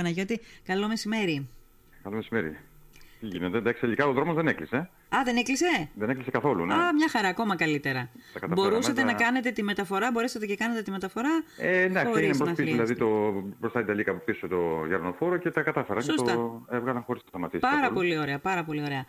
Παναγιώτη, καλό μεσημέρι. Καλό μεσημέρι. Τι γίνεται, εντάξει, τελικά ο δρόμος δεν έκλεισε. Α, δεν έκλεισε; Δεν έκλεισε καθόλου, ναι. Α, μια χαρά, ακόμα καλύτερα. Τα καταφέραμε, Μπορούσατε τα- να κάνετε τη μεταφορά, μπορέσατε και κάνετε τη μεταφορά. Ε, εντάξει, χωρίς είναι να μπροστά, δηλαδή χρειαστεί. το, μπροστά η Ιταλίκα από πίσω το Γερνοφόρο και τα κατάφεραν και Σωστά. το έβγαλαν χωρίς να σταματήσει. Πάρα καθόλου. πολύ ωραία, πάρα πολύ ωραία.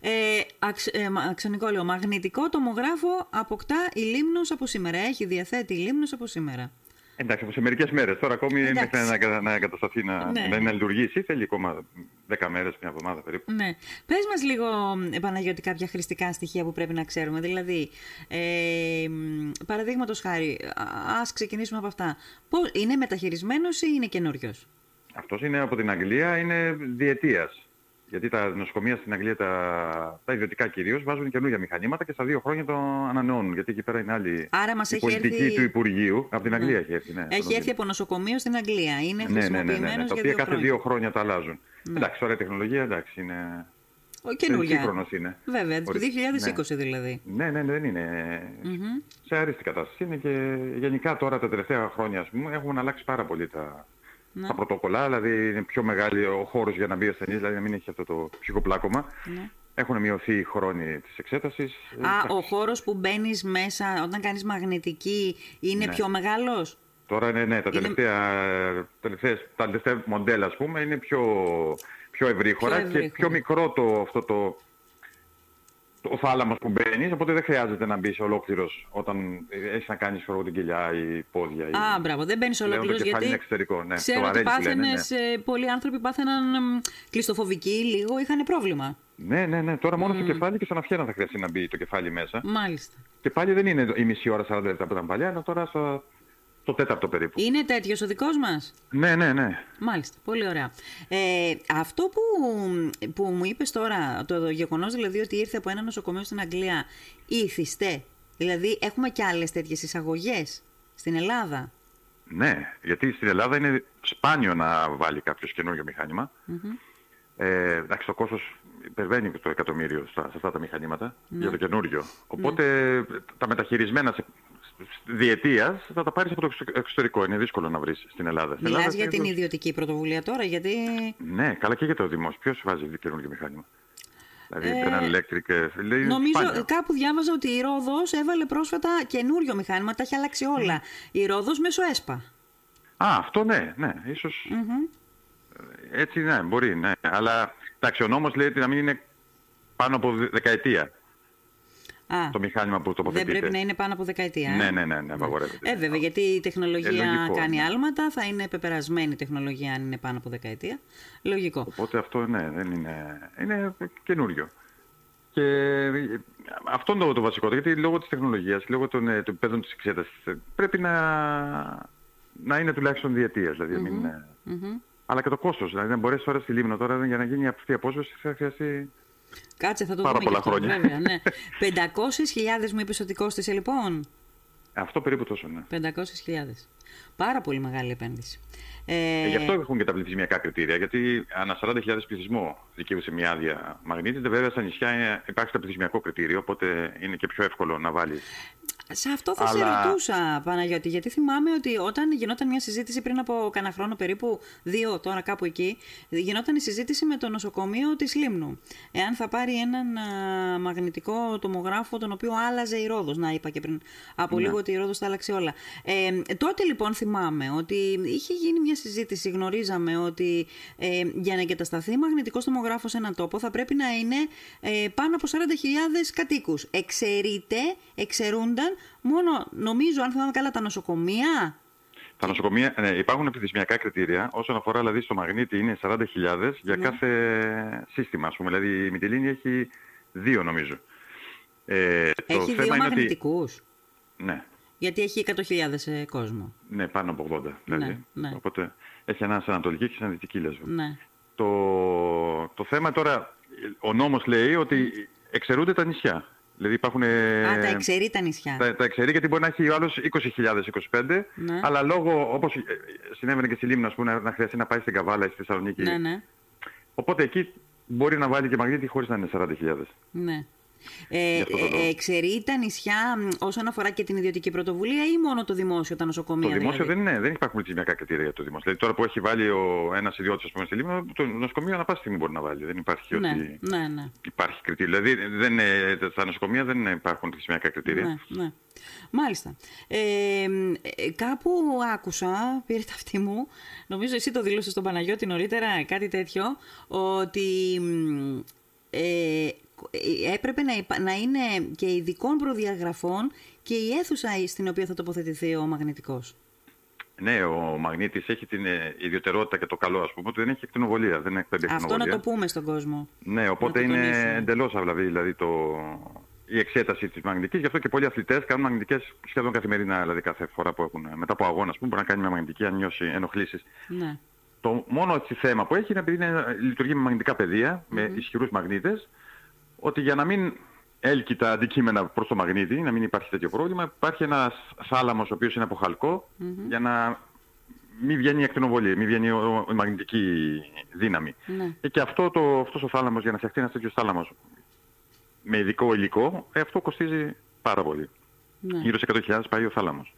Ε, αξ, ε, μα- Αξονικό μαγνητικό τομογράφο αποκτά η Λίμνος από σήμερα. Έχει διαθέτει η Λίμνος από σήμερα. Εντάξει, από σε μερικές μέρες. Τώρα ακόμη Εντάξει. μέχρι να, να εγκατασταθεί να, Ναι. να, να λειτουργήσει, θέλει ακόμα 10 μέρες, μια εβδομάδα περίπου. Ναι. Πες μας λίγο, ε, Παναγιώτη, κάποια χρηστικά στοιχεία που πρέπει να ξέρουμε. Δηλαδή, ε, παραδείγματος χάρη, α ας ξεκινήσουμε από αυτά. Πώς, είναι μεταχειρισμένος ή είναι καινούριος; Αυτός είναι από την Αγγλία, είναι διετίας. Γιατί τα νοσοκομεία στην Αγγλία, τα, τα ιδιωτικά κυρίως, βάζουν καινούργια μηχανήματα και στα δύο χρόνια το ανανεώνουν. Γιατί εκεί πέρα είναι άλλη Άρα μας η έχει πολιτική έρθει- του Υπουργείου. Από την Αγγλία έχει έρθει. Ναι, Έχει έρθει από νοσοκομείο στην Αγγλία. Είναι ναι, ναι, ναι, ναι, χρησιμοποιημένος ναι, τα για οποία δύο κάθε χρόνια. δύο χρόνια τα αλλάζουν. Εντάξει, τώρα η τεχνολογία εντάξει, είναι. Ο καινούργια. σύγχρονος είναι. Βέβαια, το Ορίστε. 2020 δηλαδή. Ναι, ναι, ναι, δεν είναι. Μμμ. Σε αρίστη κατάσταση είναι και γενικά τώρα τα τελευταία χρόνια ας πούμε, έχουν αλλάξει πάρα πολύ τα, Ναι. τα πρωτόκολλα. Δηλαδή είναι πιο μεγάλη ο χώρος για να μπει ασθενής, δηλαδή να μην έχει αυτό το ψυχοπλάκωμα. Ναι. Έχουν μειωθεί οι χρόνοι της εξέτασης. Α, ο χώρος που μπαίνεις μέσα όταν κάνεις μαγνητική είναι Ναι. πιο μεγάλος; Τώρα ναι, ναι, τα Είναι- τελευταία, τελευταίες, τα τελευταία μοντέλα ας πούμε είναι πιο, πιο ευρύχωρα Πιο και ευρύχωρα. πιο μικρό το, αυτό το, το θάλαμος που μπαίνεις, οπότε δεν χρειάζεται να μπεις ολόκληρος όταν έχεις να κάνεις ξέρω, εγώ, την κοιλιά ή πόδια. Ή... Α, μπράβο, δεν μπαίνεις Πλέον το ολόκληρος κεφάλι γιατί. είναι εξωτερικό, ναι. Ξέρω Το ότι βαρέλι που λένε, πάθαινες, ε, πολλοί άνθρωποι πάθαιναν εμ, κλειστοφοβικοί λίγο, είχαν πρόβλημα. Ναι, ναι, ναι. Τώρα μόνο στο κεφάλι και στον αυχένα θα χρειαστεί να μπει το κεφάλι μέσα. Μάλιστα. Και πάλι δεν είναι η μισή ώρα 40 λεπτά που ήταν παλιά, αλλά τώρα στο, στο τέταρτο περίπου. Είναι τέτοιος ο δικός μας; Ναι, ναι, ναι. Μάλιστα, πολύ ωραία. Ε, αυτό που, που μου είπες τώρα, το γεγονός δηλαδή ότι ήρθε από ένα νοσοκομείο στην Αγγλία, ήθιστε; Δηλαδή έχουμε και άλλες τέτοιες εισαγωγές στην Ελλάδα; Ναι, γιατί στην Ελλάδα είναι σπάνιο να βάλει κάποιος καινούριο μηχάνημα. Ε, εντάξει, το κόστος υπερβαίνει το εκατομμύριο στα, σε αυτά τα μηχανήματα για το καινούριο. Οπότε τα μεταχειρισμένα σε, διετίας θα τα πάρεις από το εξω- εξωτερικό. Είναι δύσκολο να βρεις στην Ελλάδα. Στην Μιλάς Ελλάδα για την συνήθως- ιδιωτική πρωτοβουλία τώρα, γιατί Ναι, καλά και για το δημόσιο. Ποιος βάζει καινούριο μηχάνημα; Δηλαδή, Ε, General Electric, ε, λέει, νομίζω σπάνιο. κάπου διάβαζα ότι η Ρόδος έβαλε πρόσφατα καινούριο μηχάνημα, τα έχει αλλάξει όλα. Η Ρόδος μέσω ΕΣΠΑ. Α, αυτό ναι, ναι, ίσως ε, έτσι ναι, μπορεί, ναι. Αλλά εντάξει, ο νόμος λέει ότι να μην είναι πάνω από δε- δεκαετία Α, το μηχάνημα που δεν τοποθετείται. πρέπει να είναι πάνω από δεκαετία. ε; Ναι, ναι, ναι, ναι, απαγορεύεται. Ε, βέβαια, γιατί η τεχνολογία Ε, λογικό, κάνει ναι. άλματα, θα είναι πεπερασμένη η τεχνολογία αν είναι πάνω από δεκαετία. Λογικό. Οπότε αυτό ναι, δεν είναι, είναι καινούριο. Και ε, αυτό είναι το, το βασικό, γιατί λόγω της τεχνολογίας, λόγω των, ε, των επίπεδων της εξέτασης, ε, πρέπει να, να είναι τουλάχιστον διετίας, δηλαδή να μην είναι- Μμμ. Αλλά και το κόστος, δηλαδή να μπορέσει τώρα στη Λίμνο τώρα για να γίνει αυτή η απόσβεση θα χρειαστεί... Κάτσε, θα το Πάρα δούμε και πολλά αυτό, χρόνια. Βέβαια, ναι. 500.000 μου είπες ότι κόστησε λοιπόν. Αυτό περίπου τόσο, ναι. 500.000. Πάρα πολύ μεγάλη επένδυση. Ε, Ε, γι' αυτό έχουν και τα πληθυσμιακά κριτήρια, γιατί ανά 40.000 πληθυσμό δικαιούσε μια άδεια μαγνήτητα. Βέβαια στα νησιά ε, υπάρχει το πληθυσμιακό κριτήριο, οπότε είναι και πιο εύκολο να βάλεις. Σε αυτό θα Αλλά- σε ρωτούσα, Παναγιώτη, γιατί θυμάμαι ότι όταν γινόταν μια συζήτηση πριν από κανένα χρόνο, περίπου δύο τώρα κάπου εκεί, γινόταν η συζήτηση με το νοσοκομείο της Λίμνου. Εάν θα πάρει έναν α, μαγνητικό τομογράφο, τον οποίο άλλαζε η Ρόδος. Να, είπα και πριν από λίγο ότι η Ρόδος τα άλλαξε όλα. Ε, τότε λοιπόν θυμάμαι ότι είχε γίνει μια συζήτηση, γνωρίζαμε ότι ε, για να εγκατασταθεί μαγνητικός τομογράφος σε έναν τόπο θα πρέπει να είναι ε, πάνω από 40.000 κατοίκους. Εξαιρείται, εξαιρούνταν μόνο, νομίζω, αν θυμάμαι καλά, τα νοσοκομεία. Τα νοσοκομεία ναι, υπάρχουν πληθυσμιακά κριτήρια. Όσον αφορά δηλαδή στο μαγνήτη είναι 40.000 για Ναι. κάθε σύστημα. Ας πούμε. Δηλαδή η Μυτιλίνη έχει δύο νομίζω. Ε, το Έχει θέμα δύο είναι μαγνητικούς. Ότι, ναι, Γιατί έχει 100.000 ε, κόσμο. ναι, πάνω από 80 δηλαδή. Ναι, ναι. Οπότε έχει ένα σε ανατολική και σε δυτική λέσβο. Ναι. Το, το θέμα τώρα, ο νόμος λέει ότι εξαιρούνται τα νησιά. Δηλαδή υπάρχουν... ε, Α, τα εξαιρεί τα νησιά. τα, τα εξαιρεί γιατί μπορεί να έχει ο άλλος 20.025, Ναι. αλλά λόγω, όπως ε, συνέβαινε και στη Λίμνο, ας πούμε, να, να χρειαστεί να πάει στην Καβάλα ή στη Θεσσαλονίκη. Ναι, ναι. Οπότε εκεί μπορεί να βάλει και μαγνήτη χωρίς να είναι 40.000. ναι. Ε, ε, εξαιρεί τα νησιά όσον αφορά και την ιδιωτική πρωτοβουλία ή μόνο το δημόσιο, τα νοσοκομεία. Το δημόσιο δηλαδή; δεν, είναι, δεν υπάρχουν πληθυσμιακά κριτήρια για το δημόσιο. Δηλαδή τώρα που έχει βάλει ένας ιδιώτης στη Λίμνο, το νοσοκομείο ανά πάση στιγμή μπορεί να βάλει. Δεν υπάρχει ναι, ότι ναι, ναι. υπάρχει κριτήριο. Δηλαδή δεν, στα νοσοκομεία δεν υπάρχουν πληθυσμιακά κριτήρια. Ναι, ναι. Μάλιστα. Ε, ε, κάπου άκουσα, πήρε τα αυτή μου, νομίζω εσύ το δήλωσες στον Παναγιώτη νωρίτερα, κάτι τέτοιο, ότι ε, έπρεπε να, να είναι και ειδικών προδιαγραφών και η αίθουσα στην οποία θα τοποθετηθεί ο μαγνητικός. Ναι, ο μαγνήτης έχει την ε, ιδιαιτερότητα και το καλό, ας πούμε, ότι δεν έχει εκτινοβολία. Δεν εκπέμπει Αυτό να το πούμε στον κόσμο. Ναι, οπότε είναι εντελώς αυλαβή δηλαδή, το, η εξέταση της μαγνητικής. Γι' αυτό και πολλοί αθλητές κάνουν μαγνητικές σχεδόν καθημερινά, δηλαδή κάθε φορά που έχουν μετά από αγώνα, πούμε, μπορεί να κάνει μια μαγνητική αν νιώσει ενοχλήσεις. Ναι. Το μόνο έτσι, θέμα που έχει είναι επειδή είναι, λειτουργεί με μαγνητικά πεδία, mm-hmm. με ισχυρούς μαγνήτες, ότι για να μην έλκει τα αντικείμενα προς το μαγνήτη, να μην υπάρχει τέτοιο πρόβλημα, υπάρχει ένας θάλαμος ο οποίος είναι από χαλκό για να μην βγαίνει η ακτινοβολία, μην βγαίνει η μαγνητική δύναμη. Ναι. Ε, και αυτό το, αυτός ο θάλαμος, για να φτιαχτεί ένας τέτοιος θάλαμος με ειδικό υλικό, ε, αυτό κοστίζει πάρα πολύ. Ναι. Γύρω σε 100.000 πάει ο θάλαμος.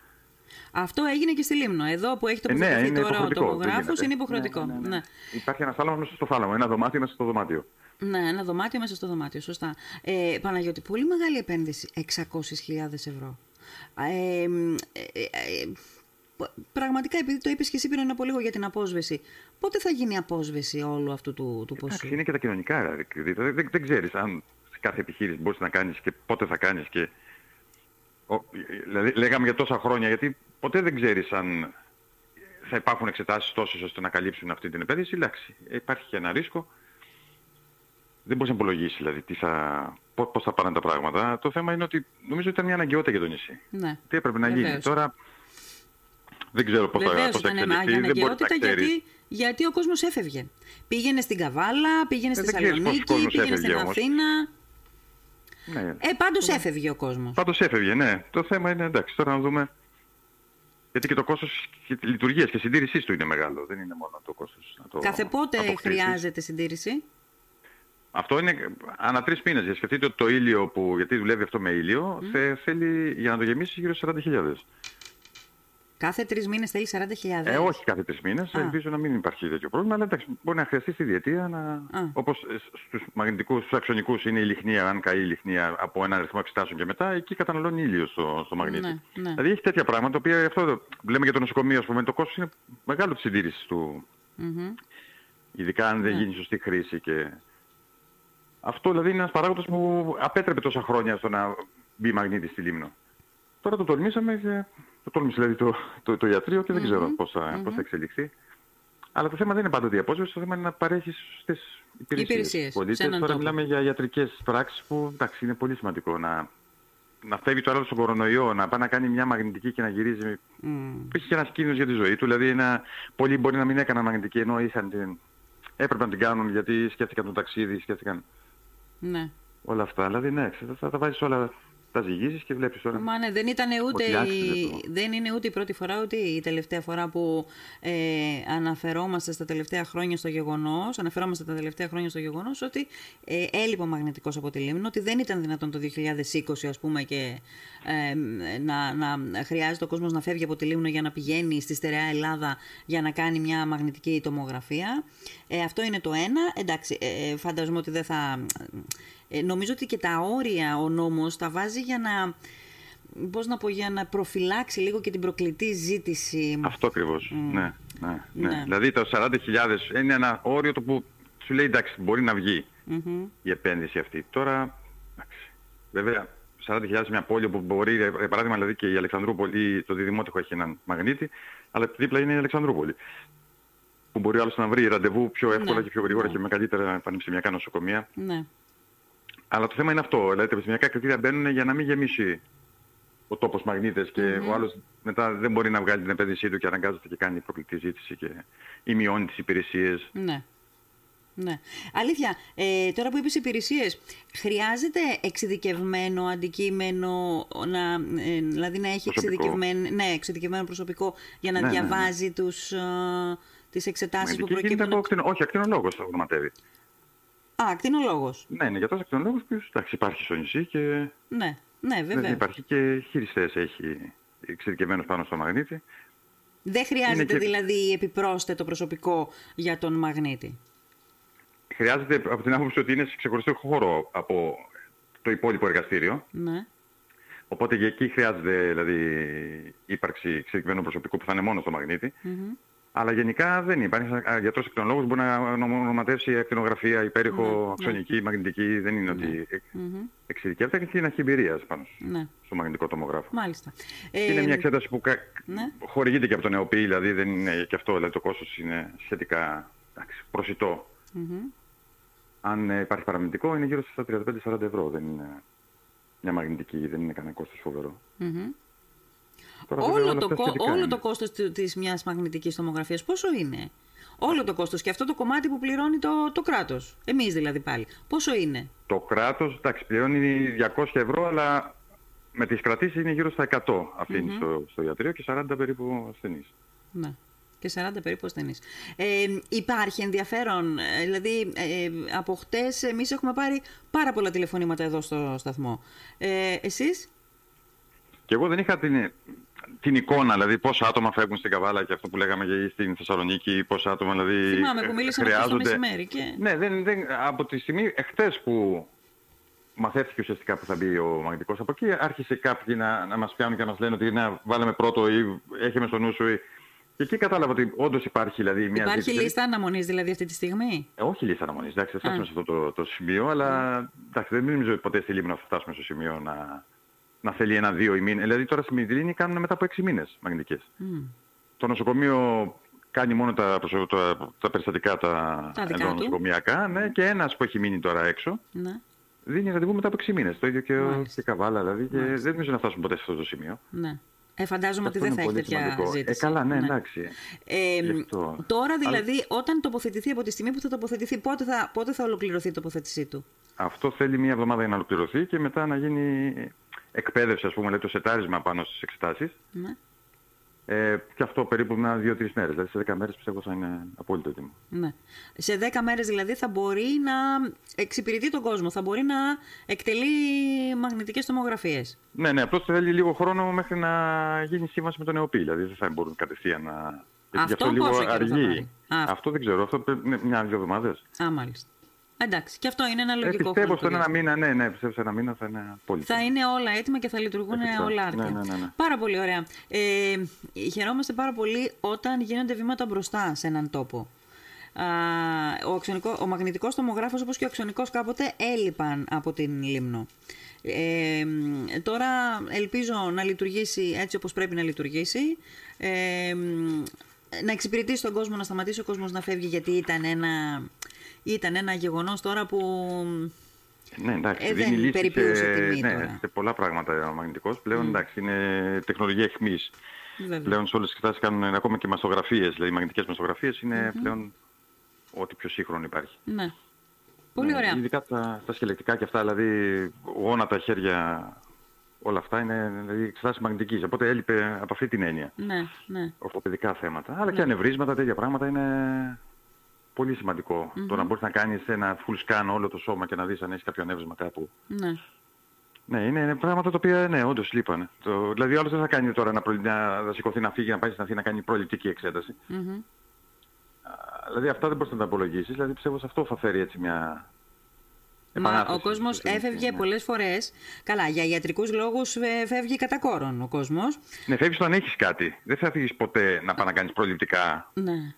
Αυτό έγινε και στη Λίμνο. Εδώ που έχει τοποθετηθεί ε, ναι, τώρα ο τοπογράφος είναι υποχρεωτικό. Ναι, ναι, ναι, Υπάρχει ένα θάλαμο μέσα στο θάλαμο, ένα δωμάτιο μέσα στο δωμάτιο. Ναι, ένα δωμάτιο μέσα στο δωμάτιο, σωστά. Ε, Παναγιώτη, πολύ μεγάλη επένδυση, 600.000 ευρώ. Ε, ε, ε, πραγματικά, επειδή το είπες και εσύ πριν από λίγο για την απόσβεση, πότε θα γίνει η απόσβεση όλου αυτού του, του ποσού; είναι και τα κοινωνικά. Δηλαδή, δεν, δεν, δεν ξέρεις αν σε κάθε επιχείρηση μπορείς να κάνεις και πότε θα κάνεις. Και... Δηλαδή, λέγαμε για τόσα χρόνια, γιατί ποτέ δεν ξέρεις αν θα υπάρχουν εξετάσεις τόσες ώστε να καλύψουν αυτή την επένδυση. Εντάξει, υπάρχει και ένα ρίσκο δεν μπορείς να υπολογίσει δηλαδή τι θα, πώς θα πάνε τα πράγματα. Το θέμα είναι ότι νομίζω ήταν μια αναγκαιότητα για το νησί. Ναι. Τι έπρεπε να γίνει. Τώρα δεν ξέρω πώς Βεβαίως, θα, πώς θα εξελιχθεί. Δεν αναγκαιότητα γιατί, γιατί ο κόσμος έφευγε. Πήγαινε στην Καβάλα, πήγαινε στη Θεσσαλονίκη, πήγαινε στην όμως. Αθήνα. Ναι. Ε, πάντως έφευγε ο κόσμος. Πάντως έφευγε, ναι. Το θέμα είναι εντάξει, τώρα να δούμε γιατί και το κόστος λειτουργίας και συντήρησής του είναι μεγάλο. Δεν είναι μόνο το κόστος. το Κάθε πότε χρειάζεται συντήρηση; Αυτό είναι ανά τρεις μήνες. Για σκεφτείτε ότι το ήλιο που, γιατί δουλεύει αυτό με ήλιο, mm. θέλει για να το γεμίσεις γύρω σε 40.000. Κάθε τρεις μήνες θέλει 40.000. Ε, όχι κάθε τρεις μήνες. Ελπίζω να μην υπάρχει τέτοιο πρόβλημα. Αλλά εντάξει, μπορεί να χρειαστεί στη διετία να. Όπως στους μαγνητικούς, στους αξονικούς είναι η λιχνία, αν καεί η λιχνία από ένα αριθμό εξετάσεων και μετά, εκεί καταναλώνει ήλιο στο, στο μαγνήτη. Ναι, ναι. Δηλαδή έχει τέτοια πράγματα, τα οποία αυτό λέμε για το νοσοκομείο, ας πούμε, το κόστος είναι μεγάλο της συντήρησης του. Mm-hmm. Ειδικά αν δεν ναι. γίνει σωστή χρήση και αυτό δηλαδή είναι ένας παράγοντας που απέτρεπε τόσα χρόνια στο να μπει μαγνήτη στη Λίμνο. Τώρα το τολμήσαμε και το τόλμησε δηλαδή το, το, το ιατρείο και δεν ξέρω πώς θα, πώς θα εξελιχθεί. Αλλά το θέμα δεν είναι πάντοτε η απόσβεση, το θέμα είναι να παρέχει στις υπηρεσίες. Πολίτες. Τώρα τόπο. μιλάμε για ιατρικές πράξεις που εντάξει, είναι πολύ σημαντικό να, να φεύγει το άλλο στον κορονοϊό, να πάει να κάνει μια μαγνητική και να γυρίζει. Mm. Υπήρχε και ένας κίνδυνος για τη ζωή του. Δηλαδή, ένα, πολλοί μπορεί να μην έκαναν μαγνητική ενώ είχαν την. έπρεπε να την κάνουν γιατί σκέφτηκαν το ταξίδι, σκέφτηκαν ναι. Όλα αυτά. Δηλαδή, ναι, θα τα βάζεις όλα τα ζυγίζεις και βλέπεις τώρα. Μα ναι, δεν, ήταν ούτε η... δεν είναι ούτε η πρώτη φορά, ούτε η τελευταία φορά που ε, αναφερόμαστε στα τελευταία χρόνια στο γεγονός, αναφερόμαστε τα τελευταία χρόνια στο γεγονός ότι ε, έλειπε ο μαγνητικός από τη Λίμνο, ότι δεν ήταν δυνατόν το 2020 ας πούμε και ε, να, να χρειάζεται ο κόσμος να φεύγει από τη Λίμνο για να πηγαίνει στη στερεά Ελλάδα για να κάνει μια μαγνητική τομογραφία. Ε, αυτό είναι το ένα. Εντάξει, ε, φανταζομαι ότι δεν θα ε, νομίζω ότι και τα όρια ο νόμος τα βάζει για να, πώς να πω, για να προφυλάξει λίγο και την προκλητή ζήτηση. Αυτό ακριβώς, ναι, ναι, ναι, ναι. Δηλαδή το 40.000 είναι ένα όριο το που σου λέει εντάξει μπορεί να βγει mm-hmm. η επένδυση αυτή. Τώρα, εντάξει, βέβαια 40.000 μια πόλη που μπορεί, για παράδειγμα δηλαδή και η Αλεξανδρούπολη, το Διδημότυχο έχει έναν μαγνήτη, αλλά δίπλα είναι η Αλεξανδρούπολη. Που μπορεί άλλο να βρει ραντεβού πιο εύκολα ναι. και πιο γρήγορα ναι. και με καλύτερα πανεπιστημιακά νοσοκομεία. Ναι. Αλλά το θέμα είναι αυτό. Δηλαδή τα επιστημιακά κριτήρια μπαίνουν για να μην γεμίσει ο τόπος μαγνήτες και mm-hmm. ο άλλος μετά δεν μπορεί να βγάλει την επένδυσή του και αναγκάζεται και κάνει προκλητή ζήτηση και ή μειώνει τις υπηρεσίες. Ναι. Ναι. Αλήθεια, ε, τώρα που είπες υπηρεσίες, χρειάζεται εξειδικευμένο αντικείμενο, να, ε, δηλαδή να έχει εξειδικευμένο, ναι, εξειδικευμένο προσωπικό για να ναι, ναι, ναι. διαβάζει ναι, Τους, ε, τις εξετάσεις που προκύπτουν. Από, όχι, ακτινολόγος το γνωματεύει. Α, ακτινολόγος. Ναι, είναι γιατρός ακτινολόγος που εντάξει, υπάρχει στο νησί και Ναι, ναι, βέβαια. δεν υπάρχει και χειριστές έχει εξειδικευμένος πάνω στο μαγνήτη. Δεν χρειάζεται Είναι και- δηλαδή επιπρόσθετο προσωπικό για τον μαγνήτη. Χρειάζεται από την άποψη ότι είναι σε ξεχωριστό χώρο από το υπόλοιπο εργαστήριο. Ναι. Οπότε και εκεί χρειάζεται δηλαδή ύπαρξη εξειδικευμένου προσωπικού που θα είναι μόνο στο μαγνήτη. Μμμ. Αλλά γενικά δεν υπάρχει. Ένα γιατρός ακτινολόγο μπορεί να ονοματεύσει ακτινογραφία, υπέρηχο, Ναι, αξονική, μαγνητική. Δεν είναι ότι εξ- Μμμ. εξειδικεύεται και είναι εμπειρίας πάνω Ναι, στο μαγνητικό τομογράφο. μάλιστα. Είναι Ε, μια εξέταση που κα... ναι. χορηγείται και από τον ΕΟΠΗ, δηλαδή δεν είναι και αυτό, δηλαδή το κόστος είναι σχετικά εντάξει, προσιτό. μμμ. Αν ε, υπάρχει παραμυντικό είναι γύρω στα 35-40 ευρώ, δεν είναι μια μαγνητική, δεν είναι κανένα κόστος φοβερό. Μμμ. Τώρα, βέβαια, Όλο, όλα το, αυτά κο- σχετικά όλο είναι. το κόστος του- της μιας μαγνητικής τομογραφίας πόσο είναι; Όλο το κόστος και αυτό το κομμάτι που πληρώνει το, το κράτος. Εμείς δηλαδή πάλι. Πόσο είναι; Το κράτος, εντάξει, πληρώνει 200 ευρώ, αλλά με τις κρατήσεις είναι γύρω στα 100 αφήνεις στο, στο ιατρείο και 40 περίπου ασθενείς. Ναι. Και 40 περίπου ασθενείς. Ε, υπάρχει ενδιαφέρον, ε, δηλαδή ε, από χτες εμείς έχουμε πάρει πάρα πολλά τηλεφωνήματα εδώ στο σταθμό. Ε, εσείς, Και εγώ δεν είχα την, την εικόνα, δηλαδή πόσα άτομα φεύγουν στην Καβάλα και αυτό που λέγαμε και στην Θεσσαλονίκη, πόσα άτομα δηλαδή θυμάμαι που ε, μίλησαμε χθες το χρειάζονται. μεσημέρι και... Ναι, δεν, δεν, από τη στιγμή εχθές που μαθαίθηκε ουσιαστικά που θα μπει ο μαγνητικός, από εκεί άρχισε κάποιοι να, να μας πιάνουν και να μας λένε ότι να βάλαμε πρώτο ή έχουμε στο νου σου. ή- Και εκεί κατάλαβα ότι όντως υπάρχει δηλαδή μια Υπάρχει ζήτηση. λίστα αναμονής δηλαδή αυτή τη στιγμή; Ε, όχι λίστα αναμονής, εντάξει, θα φτάσουμε Α. σε αυτό το, το σημείο, αλλά εντάξει, δεν νομίζω ότι ποτέ στη Λίμνο θα φτάσουμε στο σημείο να, να θέλει ένα-δύο ή μήνες. Δηλαδή τώρα στη Μητρίνη κάνουν μετά από έξι μήνες μαγνητικές. Μμ. Το νοσοκομείο κάνει μόνο τα, προσω- τα, τα περιστατικά τα, Τα δικά του. νοσοκομιακά ναι, και ένας που έχει μείνει τώρα έξω Ναι, δίνει ραντεβού μετά από 6 μήνες. Το ίδιο και, ο- Μάλιστα. και η Καβάλα δηλαδή και Μάλιστα. δεν νομίζω να φτάσουμε ποτέ σε αυτό το σημείο. ναι. Ε, φαντάζομαι ότι Αυτό δεν είναι θα έχει πολύ τέτοια σημαντικό. ζήτηση. Ε, καλά, ναι, εντάξει. Ε, Γι' αυτό. τώρα δηλαδή, όταν τοποθετηθεί από τη στιγμή που θα τοποθετηθεί, πότε θα, πότε θα ολοκληρωθεί η τοποθέτησή του; Αυτό θέλει μία εβδομάδα για να ολοκληρωθεί και μετά να γίνει εκπαίδευση, ας πούμε, δηλαδή το σετάρισμα πάνω στις εξετάσεις. Ναι. Ε, και αυτό περίπου μια δύο-τρεις μέρες. Δηλαδή σε 10 μέρες πιστεύω θα είναι απόλυτο έτοιμο. Ναι. Σε 10 μέρες δηλαδή θα μπορεί να εξυπηρετεί τον κόσμο, θα μπορεί να εκτελεί μαγνητικές τομογραφίες. Ναι, ναι, απλώς θέλει λίγο χρόνο μέχρι να γίνει σύμβαση με τον ΕΟΠΗ. Δηλαδή δεν θα μπορούν κατευθείαν να... Αυτό Γι' αυτό λίγο πόσο καιρό θα πάρει; αργεί. Α. Αυτό δεν ξέρω. Αυτό πρέπει ναι, μια-δύο εβδομάδες. Α, μάλιστα. Εντάξει, και αυτό είναι ένα Ε, λογικό πιστεύω στο χρονικό ένα μήνα, ναι, ναι, πιστεύω σε ένα μήνα θα είναι απόλυτο. Θα είναι όλα έτοιμα και θα λειτουργούν Εφικτά. όλα άρτια. Ναι, ναι, ναι, ναι. Πάρα πολύ ωραία. Ε, χαιρόμαστε πάρα πολύ όταν γίνονται βήματα μπροστά σε έναν τόπο. Α, ο, αξονικό, ο μαγνητικός τομογράφος όπως και ο αξονικός κάποτε έλειπαν από την Λίμνο. Ε, τώρα ελπίζω να λειτουργήσει έτσι όπως πρέπει να λειτουργήσει. Ε, να εξυπηρετήσει τον κόσμο, να σταματήσει ο κόσμος να φεύγει γιατί ήταν ένα, ήταν ένα γεγονός τώρα που Ναι, εντάξει, Ε, δίνει δεν λύση περιποιούσε σε, τιμή ναι, τώρα. σε πολλά πράγματα ο μαγνητικός. Πλέον εντάξει, είναι τεχνολογία εχμής. βέβαια. Πλέον σε όλες τις εξετάσεις κάνουν ακόμα και μαστογραφίες, δηλαδή οι μαγνητικές μαστογραφίες είναι πλέον ό,τι πιο σύγχρονο υπάρχει. Ναι. Πολύ Ναι, ωραία. Ειδικά τα, τα σκελετικά και αυτά, δηλαδή γόνατα, χέρια, όλα αυτά είναι δηλαδή, εξετάσεις μαγνητικής. Οπότε έλειπε από αυτή την έννοια. Ναι, ναι. Ορθοπαιδικά θέματα. Αλλά και ανεβρίσματα, τέτοια πράγματα είναι πολύ σημαντικό. Το να μπορείς να κάνεις ένα full scan όλο το σώμα και να δεις αν έχεις κάποιο ανέβρισμα κάπου. ναι. Ναι, είναι, είναι πράγματα τα οποία ναι, όντως λείπανε. Το, δηλαδή ο άλλος δεν θα κάνει τώρα να, προλη- να, να σηκωθεί να φύγει να πάει στην Αθήνα να κάνει προληπτική εξέταση. Μμμ. Α, Δηλαδή αυτά δεν μπορείς να τα απολογίσεις. Δηλαδή πιστεύω σε αυτό θα φέρει έτσι μια Μα επανάσταση ο κόσμος στην- έφευγε ναι. πολλές φορές. Καλά, για ιατρικούς λόγους φεύγει κατά κόρον ο κόσμος. Ναι, φεύγεις όταν έχεις κάτι. Δεν θα φύγεις ποτέ να πάει να κάνεις προληπτικά Ναι.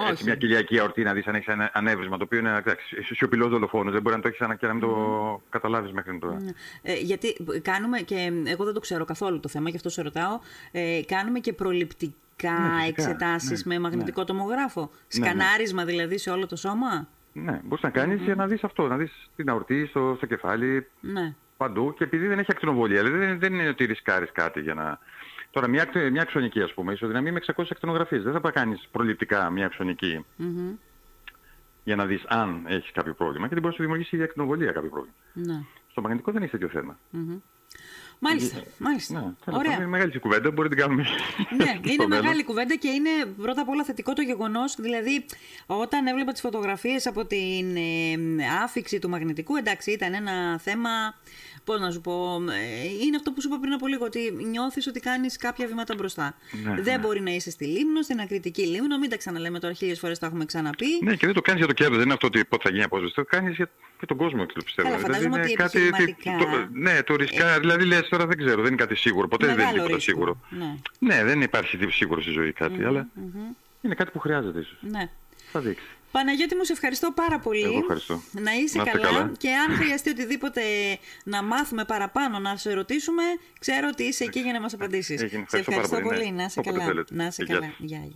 Έτσι, Όχι. μια κοιλιακή αορτή να δεις αν έχεις ένα ανέβρισμα το οποίο είναι εντάξει, σιωπηλός δολοφόνος. Δεν μπορεί να το έχεις ανα- και να μην το καταλάβεις μέχρι τώρα. Ε, γιατί κάνουμε και. Εγώ δεν το ξέρω καθόλου το θέμα, γι' αυτό σε ρωτάω. Ε, κάνουμε και προληπτικά Ναι, φυσικά. εξετάσεις Ναι, με μαγνητικό τομογράφο. Σκανάρισμα δηλαδή σε όλο το σώμα; Ναι, μπορείς να κάνεις για να δεις αυτό, να δεις την αορτή στο, στο κεφάλι, Ναι. παντού και επειδή δεν έχει ακτινοβολία, δηλαδή δεν, δεν είναι ότι ρισκάρεις κάτι για να... Τώρα μια, ακτ- μια αξονική ας πούμε, ισοδυναμεί με 600 ακτινογραφίες. Δεν θα πάει κάνεις προληπτικά μια αξονική Μμμ. για να δεις αν έχεις κάποιο πρόβλημα και δεν μπορεί να σου δημιουργήσει η ακτινοβολία κάποιο πρόβλημα. ναι. Στο μαγνητικό δεν έχεις τέτοιο θέμα. Μμμ. Μάλιστα, μάλιστα. Ναι, Ωραία. Είναι μεγάλη κουβέντα, μπορεί να την κάνουμε. ναι, είναι μεγάλη κουβέντα και είναι πρώτα απ' όλα θετικό το γεγονός. Δηλαδή, όταν έβλεπα τις φωτογραφίες από την ε, άφηξη του μαγνητικού, εντάξει, ήταν ένα θέμα. Πώς να σου πω, ε, είναι αυτό που σου είπα πριν από λίγο, ότι νιώθεις ότι κάνεις κάποια βήματα μπροστά. Ναι, δεν ναι. μπορεί να είσαι στη Λίμνο, στην ακριτική Λίμνο, μην τα ξαναλέμε τώρα χίλιες φορές, τα έχουμε ξαναπεί. Ναι, και δεν το κάνεις για το κέρδος. Δεν είναι αυτό ότι πότε θα γίνει απόσβεση. Το κάνεις για, για τον κόσμο, πιστεύω. Καλά, φαντάζομαι είναι ότι κάτι. επιχειρηματικά- το- ναι, το ρισκά. Δηλαδή λες τώρα δεν ξέρω, δεν είναι κάτι σίγουρο. Ποτέ δεν είναι Μεγάλο τίποτα ρίσκο. σίγουρο. Ναι. Ναι, δεν υπάρχει τίποτα σίγουρο στη ζωή κάτι, αλλά είναι κάτι που χρειάζεται ίσως. ναι. Θα δείξει. Παναγιώτη μου, σε ευχαριστώ πάρα πολύ. Εγώ ευχαριστώ. Να είσαι Να είστε καλά. καλά. Και αν χρειαστεί οτιδήποτε να μάθουμε παραπάνω, να σε ρωτήσουμε, ξέρω ότι είσαι εκεί για να μας απαντήσεις. Έγινε. Σε Ευχαριστώ πάρα ευχαριστώ πολύ, πολύ. ναι. Να είσαι Όποτε καλά. θέλετε. Να είσαι Γεια καλά. σας. Γεια, γεια.